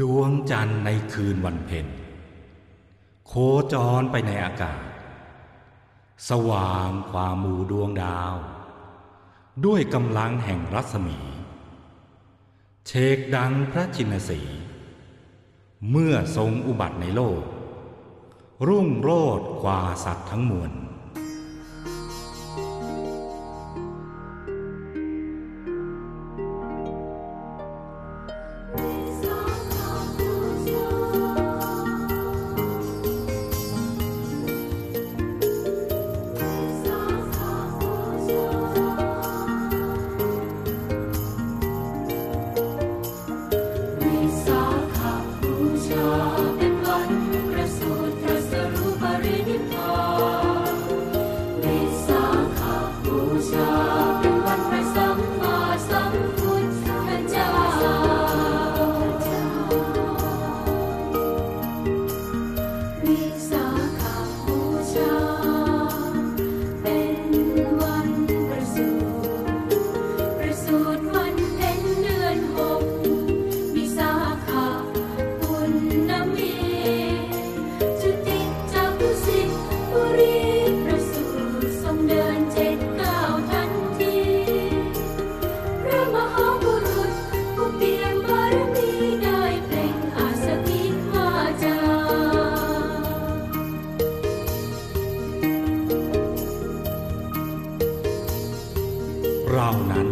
ดวงจันทร์ในคืนวันเพ็ญโคจรไปในอากาศ สว่างความมูดวงดาว ด้วยกำลังแห่งรัศมี เชกดังพระชินสี เมื่อทรงอุบัติในโลก รุ่งโรดกว่าสัตว์ทั้งมวล เรานั้น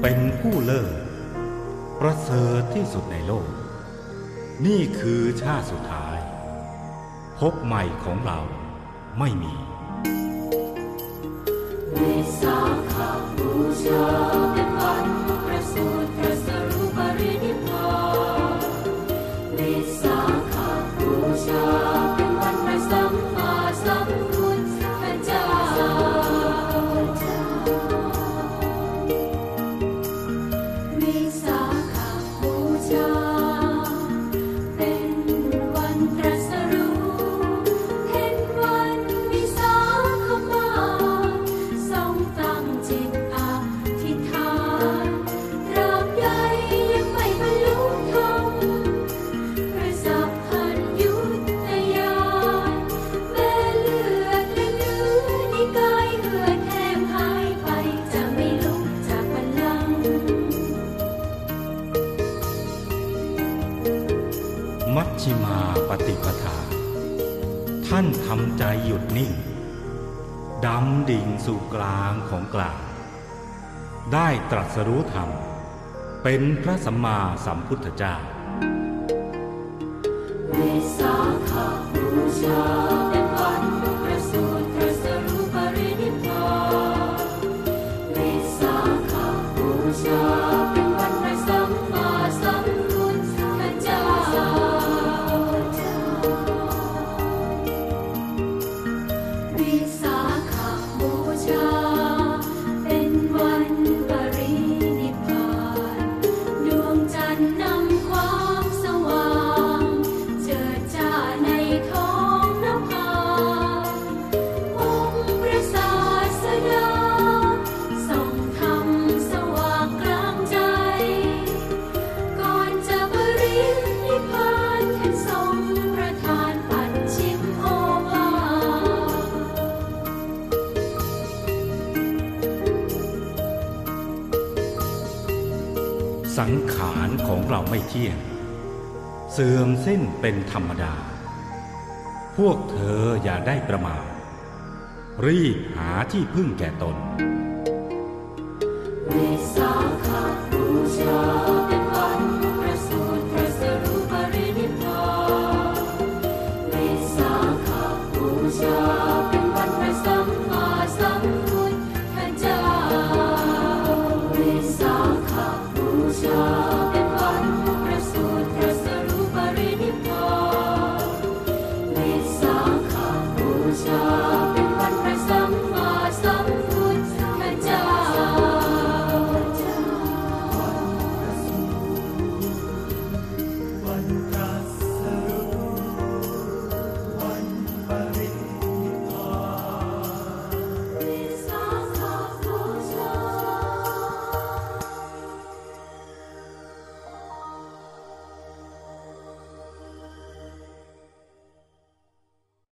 เป็นผู้เลิศประเสริฐที่สุดในโลก นี่คือชาติสุดท้าย พบใหม่ของเราไม่มีวิสาขบูชา บู มัชชิมาปฏิปทา ท่านทำใจหยุดนิ่งดำดิ่งสู่กลางของกลาง ได้ตรัสรู้ธรรม เป็นพระสัมมาสัมพุทธเจ้าวิสาขบูชาเป็นวันประสูติตรัสรู้ปรินิพพานวิสาขบูชา สังขารของเราไม่เที่ยง เสื่อมสิ้นเป็นธรรมดา พวกเธออย่าได้ประมาทรีบหาที่พึ่งแก่ตนวิสาขบูชาเป็นวันประสูติตรัสรู้รินิพพาวิสาขบูชาเป็นวันพระสัมมาสัมพุทธเจ้าวิสาข 故乡